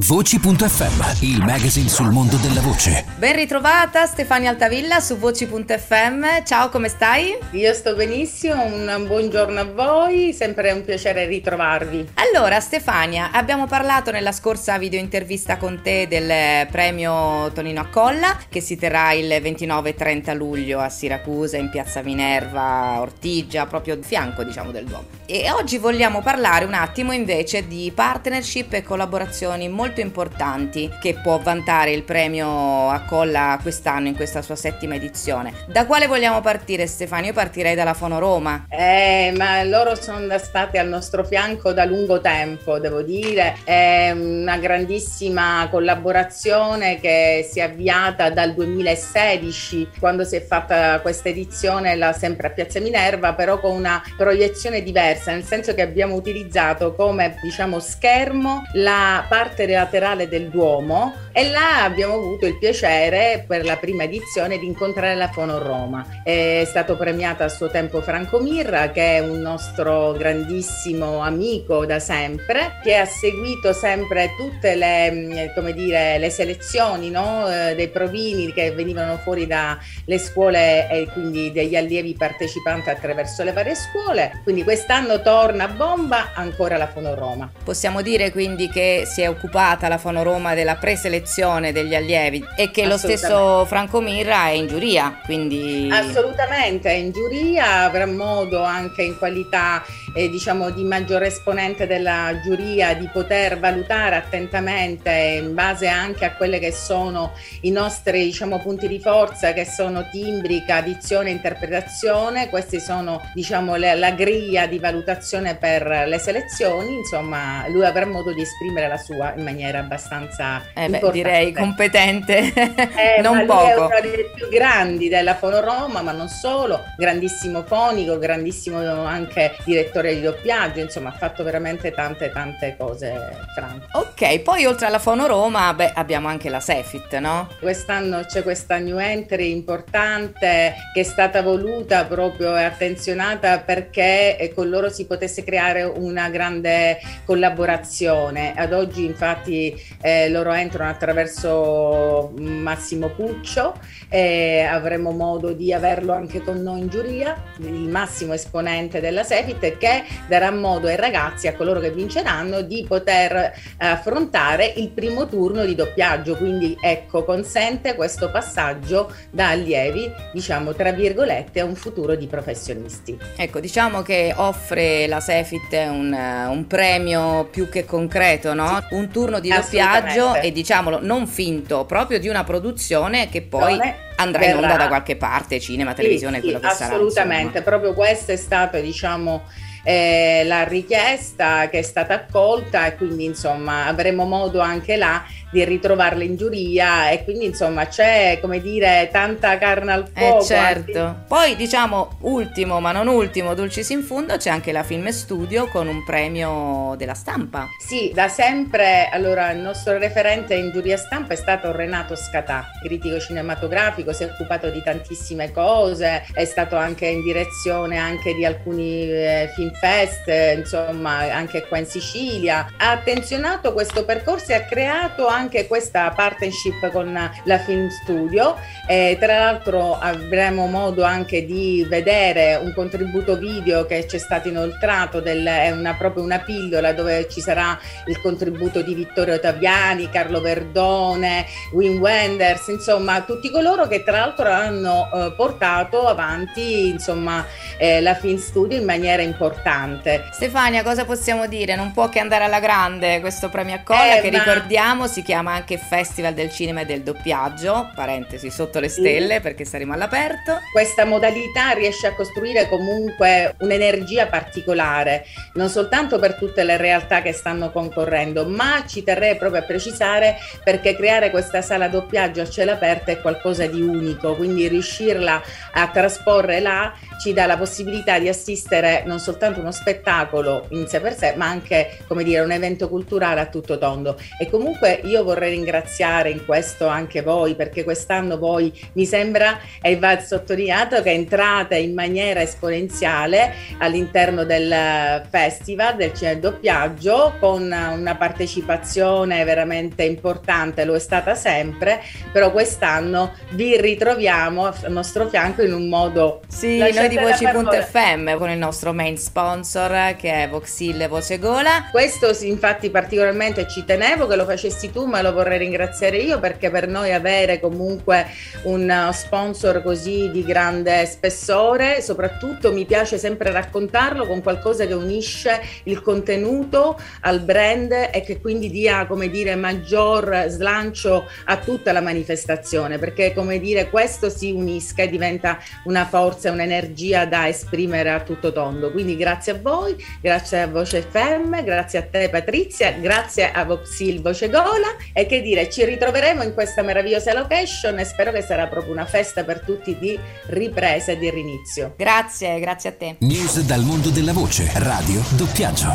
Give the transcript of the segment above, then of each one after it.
Voci.fm, il magazine sul mondo della voce. Ben ritrovata Stefania Altavilla su Voci.fm. Ciao, come stai? Io sto benissimo, un buongiorno a voi, sempre un piacere ritrovarvi. Allora, Stefania, abbiamo parlato nella scorsa video intervista con te del premio Tonino Accolla che si terrà il 29 e 30 luglio a Siracusa in Piazza Minerva, Ortigia, proprio a fianco, diciamo, del Duomo. E oggi vogliamo parlare un attimo invece di partnership e collaborazioni molto importanti che può vantare il premio Accolla quest'anno in questa sua settima edizione. Da quale vogliamo partire Stefano? Io partirei dalla Fono Roma. Eh, ma loro sono state al nostro fianco da lungo tempo, devo dire. È una grandissima collaborazione che si è avviata dal 2016, quando si è fatta questa edizione là, sempre a Piazza Minerva, però con una proiezione diversa, nel senso che abbiamo utilizzato come diciamo schermo la parte laterale del Duomo e là abbiamo avuto il piacere per la prima edizione di incontrare la Fono Roma. È stato premiato a suo tempo Franco Mirra che è un nostro grandissimo amico da sempre che ha seguito sempre tutte le, come dire, le selezioni no? eh, dei provini che venivano fuori dalle scuole e quindi degli allievi partecipanti attraverso le varie scuole. Quindi quest'anno torna a bomba ancora la Fono Roma. Possiamo dire quindi che si è occupata la Fono Roma della preselezione degli allievi e che lo stesso Franco Mirra è in giuria, quindi... Assolutamente, è in giuria, avrà modo anche in qualità eh, diciamo di maggiore esponente della giuria di poter valutare attentamente in base anche a quelle che sono i nostri diciamo punti di forza che sono timbrica, dizione e interpretazione, questi sono diciamo le, la griglia di valutazione per le selezioni, insomma lui avrà modo di esprimere la sua in maniera abbastanza eh beh, direi competente, eh, non poco. È una delle più grandi della Fono Roma, ma non solo, grandissimo fonico, grandissimo anche direttore di doppiaggio, insomma ha fatto veramente tante tante cose Franco. Ok, poi oltre alla Fono Roma, beh, abbiamo anche la Sefit, no? Quest'anno c'è questa new entry importante che è stata voluta proprio e attenzionata perché eh, con loro si potesse creare una grande collaborazione. Ad oggi infatti eh, loro entrano attraverso Massimo Puccio e avremo modo di averlo anche con noi in giuria, il massimo esponente della Sefit che darà modo ai ragazzi, a coloro che vinceranno, di poter affrontare il primo turno di doppiaggio. Quindi ecco, consente questo passaggio da allievi, diciamo tra virgolette, a un futuro di professionisti. Ecco, diciamo che offre la Sefit un, un premio più che concreto, no? Sì. Un turno di doppiaggio e diciamolo non finto, proprio di una produzione che poi Dove andrà in onda da qualche parte, cinema, televisione, sì, quello sì, che assolutamente. sarà. Assolutamente, proprio questo è stato, diciamo, eh, la richiesta che è stata accolta e quindi insomma avremo modo anche là di ritrovarla in giuria e quindi insomma c'è come dire tanta carne al fuoco. Eh certo. Poi diciamo ultimo ma non ultimo, Dulcis in Fundo, c'è anche la Film Studio con un premio della stampa. Sì, da sempre allora il nostro referente in giuria stampa è stato Renato Scatà, critico cinematografico, si è occupato di tantissime cose, è stato anche in direzione anche di alcuni eh, film fest, insomma anche qua in Sicilia. Ha attenzionato questo percorso e ha creato anche questa partnership con la Film Studio. Eh, tra l'altro avremo modo anche di vedere un contributo video che ci è stato inoltrato, del, è una, proprio una pillola dove ci sarà il contributo di Vittorio Taviani, Carlo Verdone, Wim Wenders, insomma tutti coloro che tra l'altro hanno eh, portato avanti insomma, eh, la Film Studio in maniera importante importante. Stefania, cosa possiamo dire? Non può che andare alla grande questo premio a colla Eh, che ma- ricordiamo si chiama anche Festival del Cinema e del Doppiaggio, parentesi sotto le stelle perché saremo all'aperto. Questa modalità riesce a costruire comunque un'energia particolare, non soltanto per tutte le realtà che stanno concorrendo, ma ci terrei proprio a precisare perché creare questa sala doppiaggio a cielo aperto è qualcosa di unico, quindi riuscirla a trasporre là ci dà la possibilità di assistere non soltanto uno spettacolo in sé per sé, ma anche, come dire, un evento culturale a tutto tondo. E comunque io vorrei ringraziare in questo anche voi, perché quest'anno voi mi sembra e va sottolineato che entrate in maniera esponenziale all'interno del festival del cinema e doppiaggio con una partecipazione veramente importante, lo è stata sempre, però quest'anno vi ritroviamo al nostro fianco in un modo Sì, noi di. Voci.fm con il nostro main sponsor che è Voxil Voce Gola. Questo infatti particolarmente ci tenevo che lo facessi tu, ma lo vorrei ringraziare io perché per noi avere comunque un sponsor così di grande spessore, soprattutto mi piace sempre raccontarlo con qualcosa che unisce il contenuto al brand e che quindi dia, come dire, maggior slancio a tutta la manifestazione, perché come dire, questo si unisca e diventa una forza, un'energia da esprimere a tutto tondo. Quindi grazie a voi, grazie a Voce FM, grazie a te Patrizia, grazie a Voxil Voce Gola e che dire, ci ritroveremo in questa meravigliosa location e spero che sarà proprio una festa per tutti di ripresa e di rinizio. Grazie, grazie a te. News dal mondo della voce, radio, doppiaggio.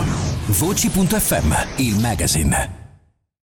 Voci.fm, il magazine.